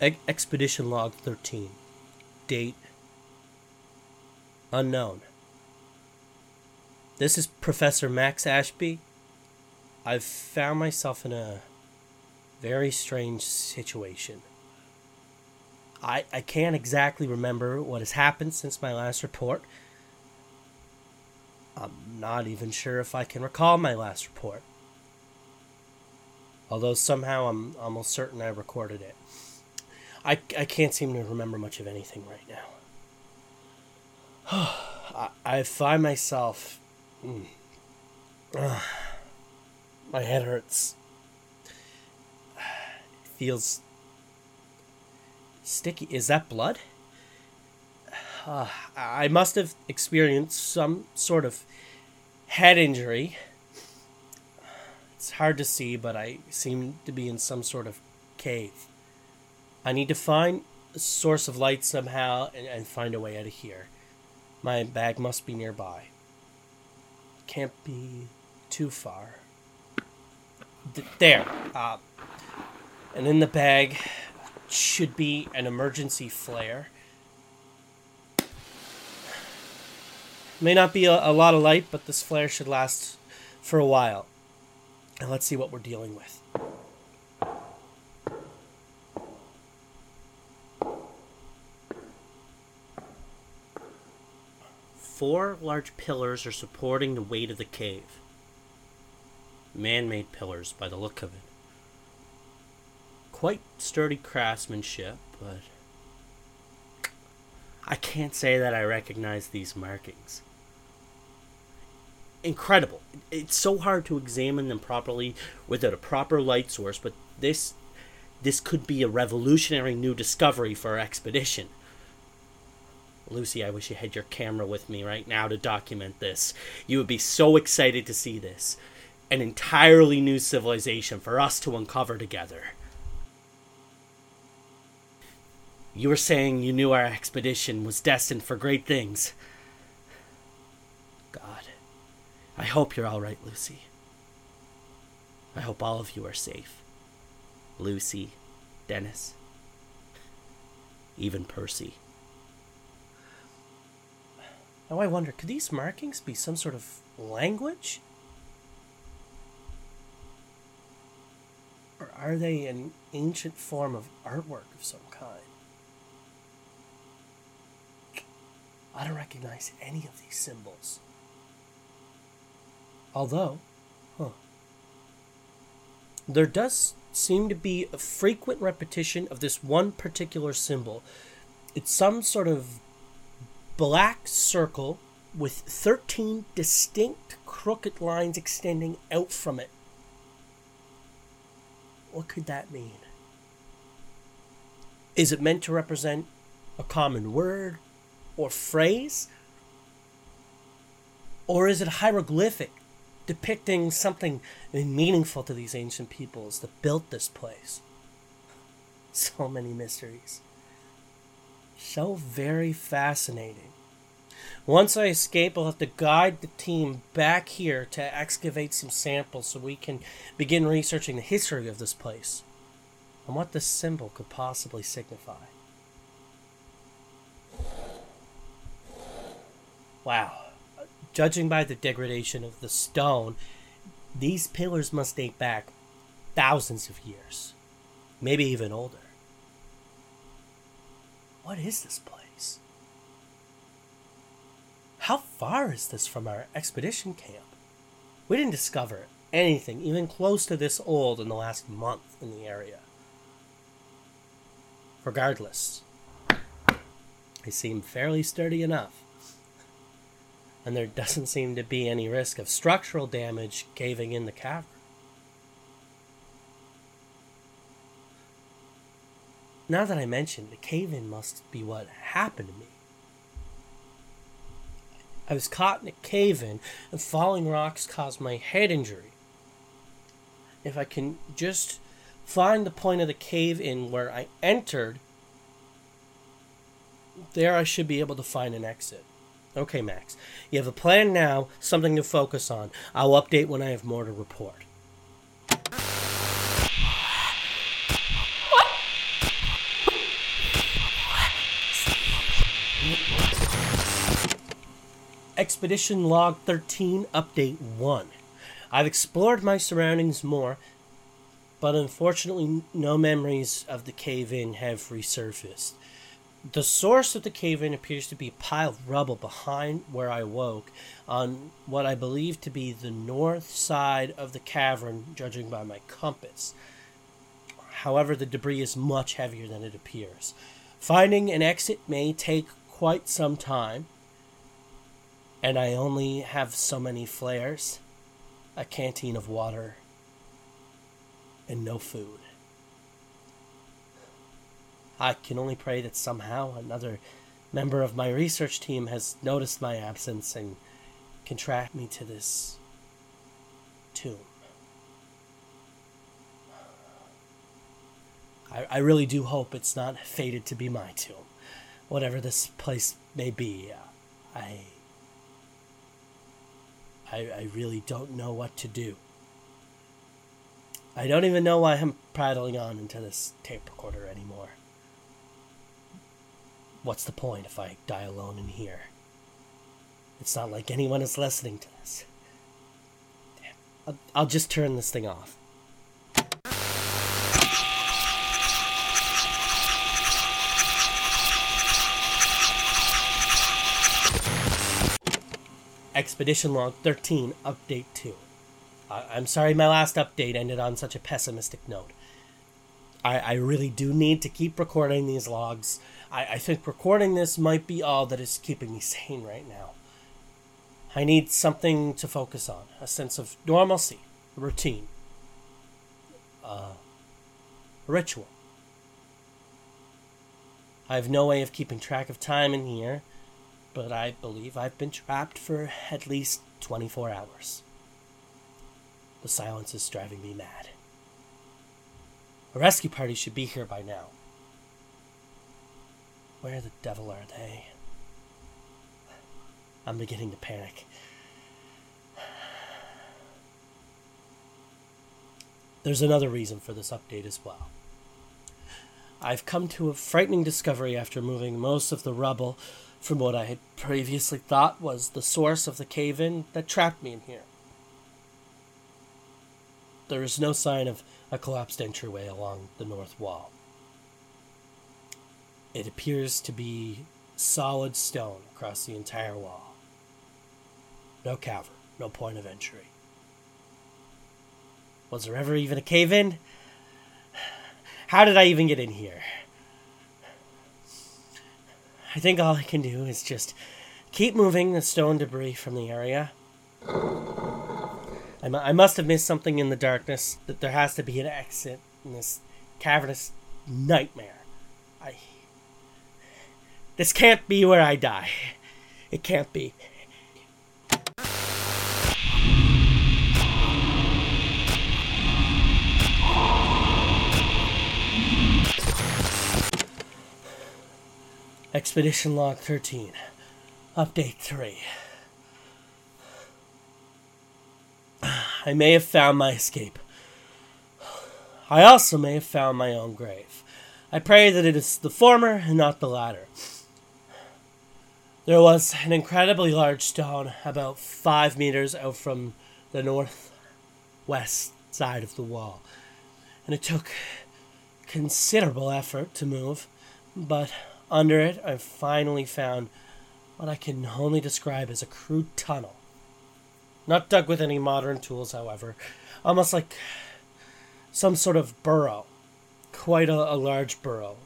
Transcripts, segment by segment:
Ex- Expedition Log 13. Date unknown. This is Professor Max Ashby. I've found myself in a very strange situation. I, I can't exactly remember what has happened since my last report. I'm not even sure if I can recall my last report. Although somehow I'm almost certain I recorded it. I, I can't seem to remember much of anything right now. I, I find myself. Mm, uh, my head hurts. It feels sticky. Is that blood? Uh, I must have experienced some sort of head injury. It's hard to see, but I seem to be in some sort of cave. I need to find a source of light somehow and, and find a way out of here. My bag must be nearby. Can't be too far. D- there. Uh, and in the bag should be an emergency flare. May not be a, a lot of light, but this flare should last for a while. And let's see what we're dealing with. Four large pillars are supporting the weight of the cave. Man made pillars by the look of it. Quite sturdy craftsmanship, but I can't say that I recognize these markings. Incredible. It's so hard to examine them properly without a proper light source, but this this could be a revolutionary new discovery for our expedition. Lucy, I wish you had your camera with me right now to document this. You would be so excited to see this. An entirely new civilization for us to uncover together. You were saying you knew our expedition was destined for great things. God, I hope you're all right, Lucy. I hope all of you are safe. Lucy, Dennis, even Percy. Now I wonder, could these markings be some sort of language? Or are they an ancient form of artwork of some kind? I don't recognize any of these symbols. Although, huh, there does seem to be a frequent repetition of this one particular symbol. It's some sort of black circle with 13 distinct crooked lines extending out from it. What could that mean? Is it meant to represent a common word or phrase? Or is it hieroglyphic depicting something meaningful to these ancient peoples that built this place? So many mysteries. So very fascinating. Once I escape, I'll have to guide the team back here to excavate some samples so we can begin researching the history of this place and what this symbol could possibly signify. Wow. Judging by the degradation of the stone, these pillars must date back thousands of years, maybe even older. What is this place? How far is this from our expedition camp? We didn't discover anything even close to this old in the last month in the area. Regardless, they seem fairly sturdy enough. And there doesn't seem to be any risk of structural damage caving in the cavern. Now that I mentioned, the cave in must be what happened to me. I was caught in a cave in, and falling rocks caused my head injury. If I can just find the point of the cave in where I entered, there I should be able to find an exit. Okay, Max. You have a plan now, something to focus on. I'll update when I have more to report. Expedition Log 13, Update 1. I've explored my surroundings more, but unfortunately, no memories of the cave in have resurfaced. The source of the cave in appears to be a pile of rubble behind where I woke, on what I believe to be the north side of the cavern, judging by my compass. However, the debris is much heavier than it appears. Finding an exit may take quite some time, and I only have so many flares, a canteen of water, and no food. I can only pray that somehow another member of my research team has noticed my absence and can track me to this tomb. I, I really do hope it's not fated to be my tomb. Whatever this place may be, uh, I. I, I really don't know what to do. I don't even know why I'm prattling on into this tape recorder anymore. What's the point if I die alone in here? It's not like anyone is listening to this. I'll, I'll just turn this thing off. Expedition Log 13, Update 2. I- I'm sorry my last update ended on such a pessimistic note. I, I really do need to keep recording these logs. I, I think recording this might be all that is keeping me sane right now. I need something to focus on a sense of normalcy, routine, uh, ritual. I have no way of keeping track of time in here, but I believe I've been trapped for at least 24 hours. The silence is driving me mad. A rescue party should be here by now. Where the devil are they? I'm beginning to panic. There's another reason for this update as well. I've come to a frightening discovery after moving most of the rubble from what I had previously thought was the source of the cave in that trapped me in here. There is no sign of a collapsed entryway along the north wall. It appears to be solid stone across the entire wall. No cavern, no point of entry. Was there ever even a cave in? How did I even get in here? I think all I can do is just keep moving the stone debris from the area. I, I must have missed something in the darkness. That there has to be an exit in this cavernous nightmare. I. This can't be where I die. It can't be. Expedition Log 13. Update 3. I may have found my escape. I also may have found my own grave. I pray that it is the former and not the latter. There was an incredibly large stone about five meters out from the northwest side of the wall, and it took considerable effort to move, but under it I've finally found what I can only describe as a crude tunnel. Not dug with any modern tools, however, almost like some sort of burrow. Quite a, a large burrow,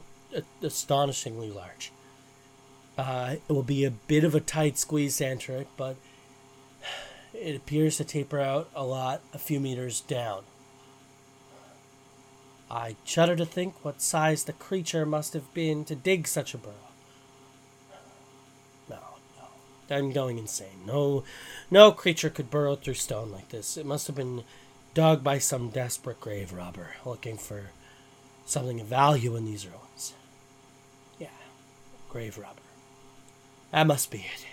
astonishingly large. Uh, it will be a bit of a tight squeeze to enter it, but it appears to taper out a lot a few meters down. I shudder to think what size the creature must have been to dig such a burrow. No, no. I'm going insane. No no creature could burrow through stone like this. It must have been dug by some desperate grave robber looking for something of value in these ruins. Yeah, grave robber. That must be it.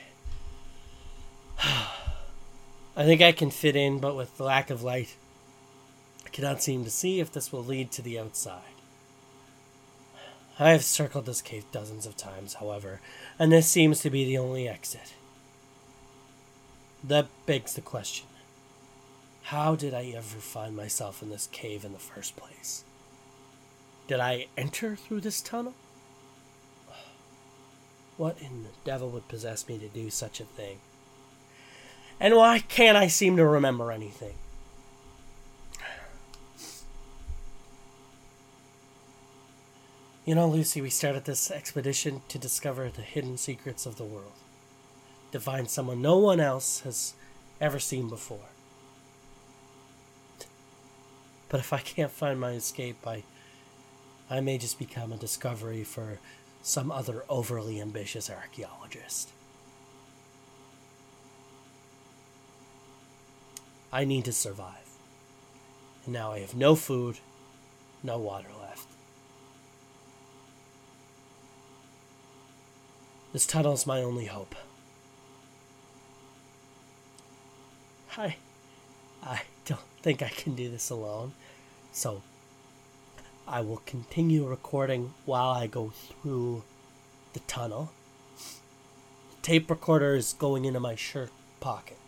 I think I can fit in, but with the lack of light, cannot seem to see if this will lead to the outside. I have circled this cave dozens of times, however, and this seems to be the only exit. That begs the question how did I ever find myself in this cave in the first place? Did I enter through this tunnel? What in the devil would possess me to do such a thing? And why can't I seem to remember anything? You know, Lucy, we started this expedition to discover the hidden secrets of the world, to find someone no one else has ever seen before. But if I can't find my escape, I, I may just become a discovery for some other overly ambitious archaeologist. I need to survive. And now I have no food, no water This tunnel is my only hope. I, I don't think I can do this alone, so I will continue recording while I go through the tunnel. The tape recorder is going into my shirt pocket.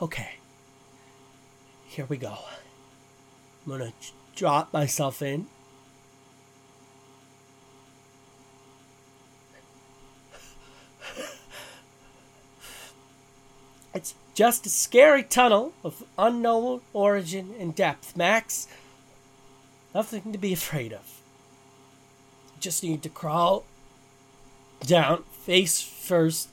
Okay, here we go. I'm gonna drop myself in It's just a scary tunnel of unknown origin and depth, Max. Nothing to be afraid of. Just need to crawl down face first.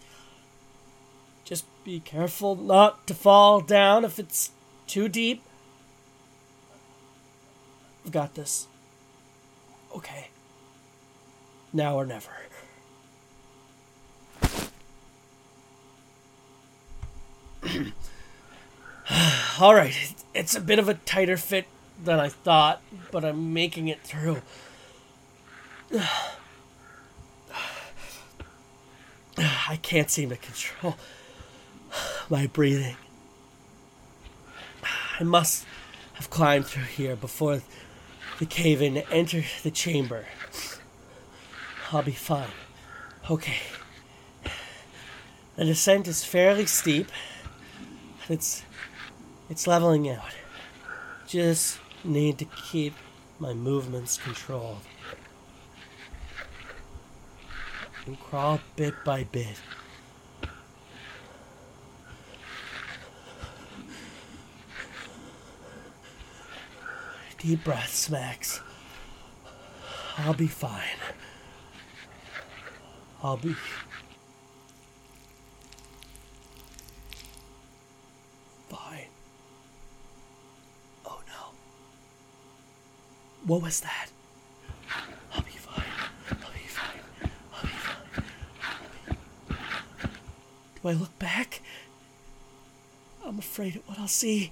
Just be careful not to fall down if it's too deep. I've got this. Okay. Now or never. All right, it's a bit of a tighter fit than I thought, but I'm making it through. I can't seem to control my breathing. I must have climbed through here before the cave in enter the chamber. I'll be fine. Okay. The descent is fairly steep. It's it's leveling out. Just need to keep my movements controlled. And crawl bit by bit. Deep breaths, Max. I'll be fine. I'll be What was that? I'll be fine. I'll be fine. I'll be fine. I'll be... Do I look back? I'm afraid of what I'll see.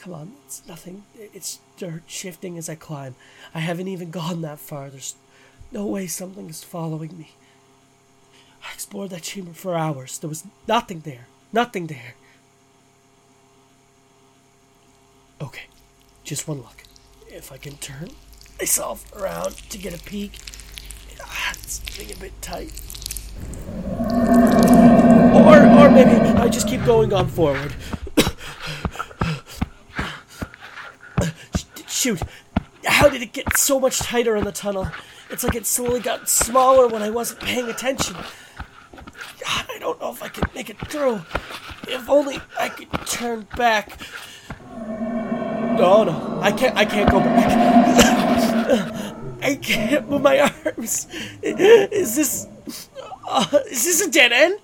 Come on, it's nothing. It's dirt shifting as I climb. I haven't even gone that far. There's no way something is following me. I explored that chamber for hours. There was nothing there. Nothing there. Okay, just one look if I can turn myself around to get a peek. Ah, it's getting a bit tight. Or, or maybe I just keep going on forward. Shoot, how did it get so much tighter in the tunnel? It's like it slowly got smaller when I wasn't paying attention. God, I don't know if I can make it through. If only I could turn back. No, no, I can't. I can't go back. I can't move my arms. Is this? Uh, is this a dead end?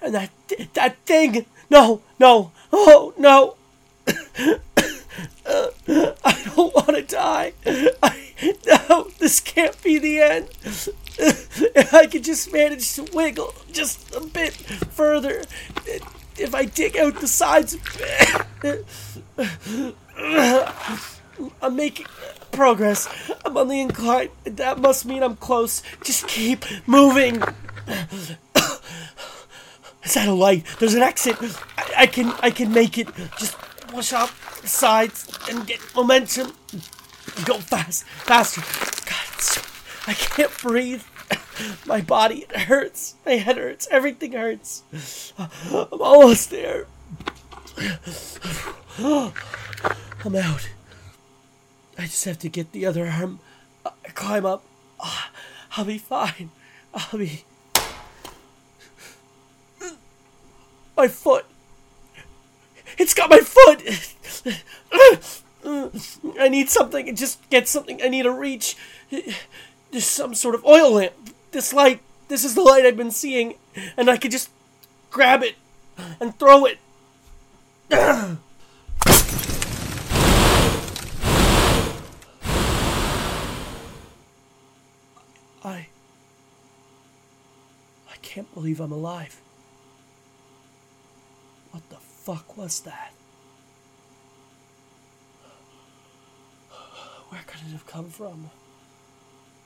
And that that thing. No, no. Oh no. I don't want to die. I, no, this can't be the end. If I could just manage to wiggle just a bit further, if I dig out the sides. I'm making progress. I'm on the incline. That must mean I'm close. Just keep moving. Is that a light? There's an exit. I, I can I can make it. Just push the sides and get momentum. Go fast, faster. God, I can't breathe. My body hurts. My head hurts. Everything hurts. I'm almost there. I'm out. I just have to get the other arm, uh, climb up. Uh, I'll be fine. I'll be. My foot. It's got my foot. I need something. Just get something. I need a reach. There's some sort of oil lamp. This light. This is the light I've been seeing, and I could just grab it and throw it. I. I can't believe I'm alive. What the fuck was that? Where could it have come from?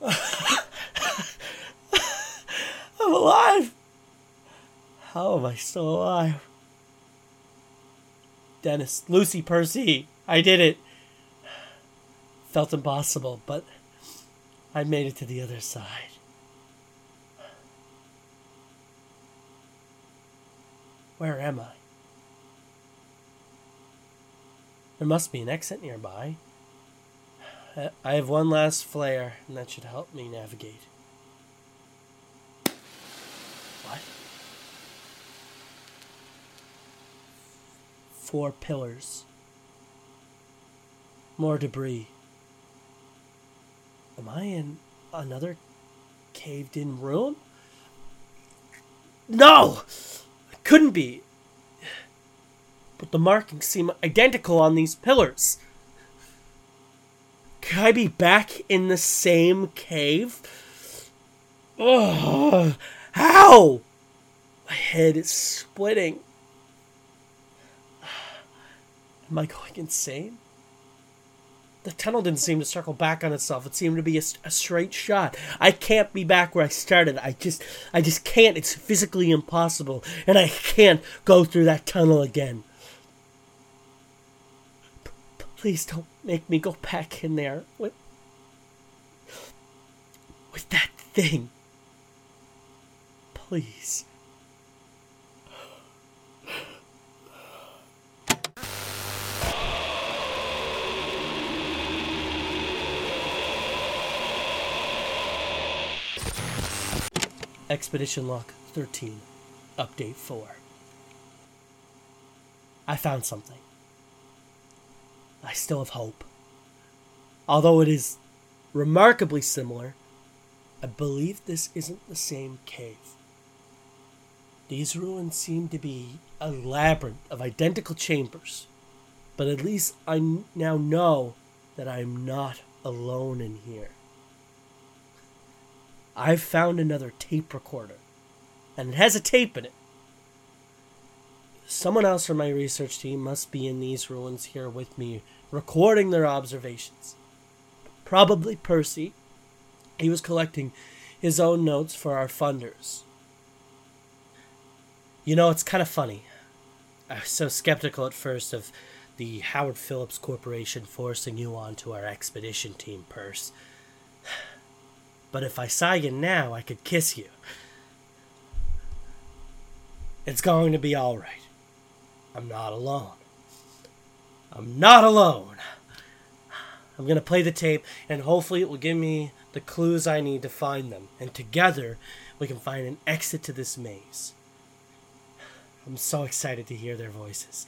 I'm alive! How am I still alive? Dennis, Lucy, Percy, I did it. Felt impossible, but I made it to the other side. Where am I? There must be an exit nearby. Uh, I have one last flare, and that should help me navigate. What? Four pillars. More debris. Am I in another caved in room? No! Couldn't be. But the markings seem identical on these pillars. Could I be back in the same cave? Ugh, how? My head is splitting. Am I going insane? The tunnel didn't seem to circle back on itself. It seemed to be a, a, straight shot. I can't be back where I started. I just, I just can't. It's physically impossible, and I can't go through that tunnel again. Please don't make me go back in there with with that thing. Please. Expedition Log 13, Update 4. I found something. I still have hope. Although it is remarkably similar, I believe this isn't the same cave. These ruins seem to be a labyrinth of identical chambers, but at least I now know that I am not alone in here. I've found another tape recorder, and it has a tape in it. Someone else from my research team must be in these ruins here with me, recording their observations. Probably Percy. He was collecting his own notes for our funders. You know, it's kind of funny. I was so skeptical at first of the Howard Phillips Corporation forcing you onto our expedition team, Percy. But if I saw you now, I could kiss you. It's going to be all right. I'm not alone. I'm not alone. I'm going to play the tape, and hopefully, it will give me the clues I need to find them. And together, we can find an exit to this maze. I'm so excited to hear their voices.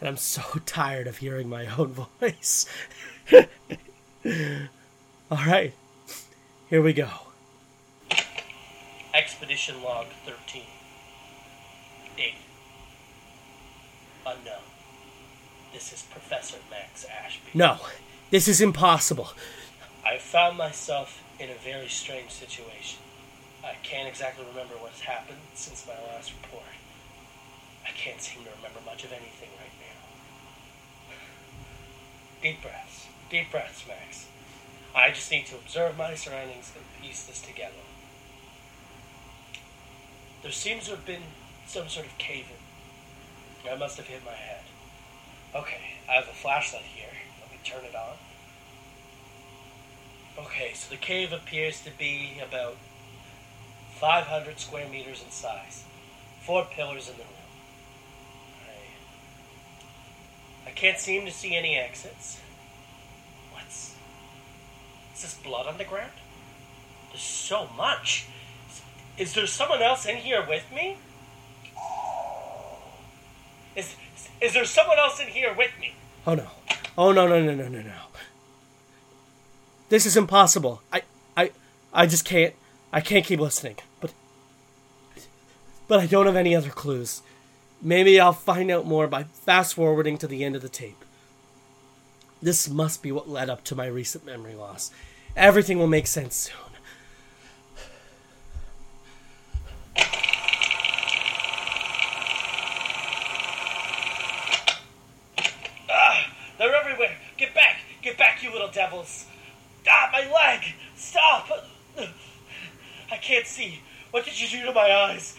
And I'm so tired of hearing my own voice. All right, here we go. Expedition Log 13. Date. Unknown. This is Professor Max Ashby. No, this is impossible. I found myself in a very strange situation. I can't exactly remember what has happened since my last report. I can't seem to remember much of anything right now. Deep breaths. Deep breaths, Max. I just need to observe my surroundings and piece this together. There seems to have been some sort of cave in. I must have hit my head. Okay, I have a flashlight here. Let me turn it on. Okay, so the cave appears to be about 500 square meters in size. Four pillars in the room. I, I can't seem to see any exits. Is this blood on the ground? There's so much. Is there someone else in here with me? Is, is there someone else in here with me? Oh no. Oh no no no no no no. This is impossible. I I I just can't I can't keep listening. But but I don't have any other clues. Maybe I'll find out more by fast forwarding to the end of the tape. This must be what led up to my recent memory loss. Everything will make sense soon. Ah, they're everywhere. Get back. Get back, you little devils. Ah, my leg. Stop. I can't see. What did you do to my eyes?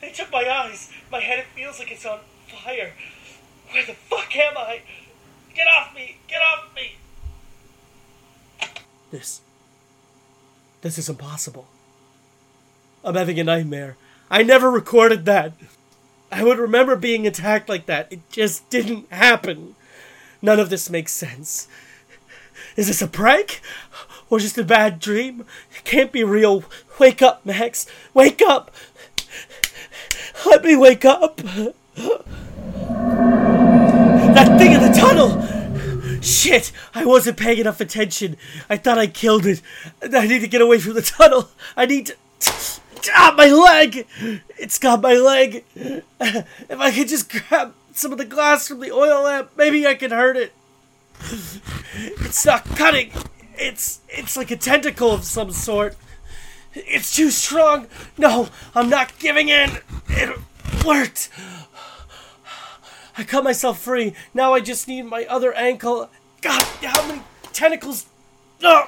They took my eyes. My head, it feels like it's on fire. Where the fuck am I? Get off me! Get off me! This. This is impossible. I'm having a nightmare. I never recorded that. I would remember being attacked like that. It just didn't happen. None of this makes sense. Is this a prank? Or just a bad dream? It can't be real. Wake up, Max. Wake up! Let me wake up! That thing in the tunnel! Shit! I wasn't paying enough attention. I thought I killed it. I need to get away from the tunnel. I need to. Ah, my leg! It's got my leg. If I could just grab some of the glass from the oil lamp, maybe I can hurt it. It's not cutting. It's it's like a tentacle of some sort. It's too strong. No, I'm not giving in. It worked. I cut myself free. Now I just need my other ankle. God, how many tentacles? No.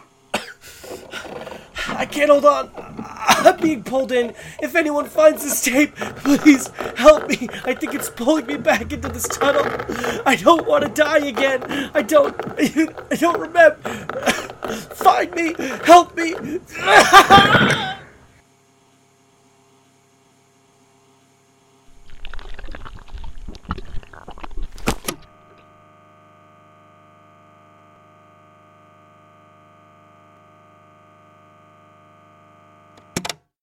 I can't hold on. I'm being pulled in. If anyone finds this tape, please help me. I think it's pulling me back into this tunnel. I don't want to die again. I don't. I don't remember. Find me. Help me.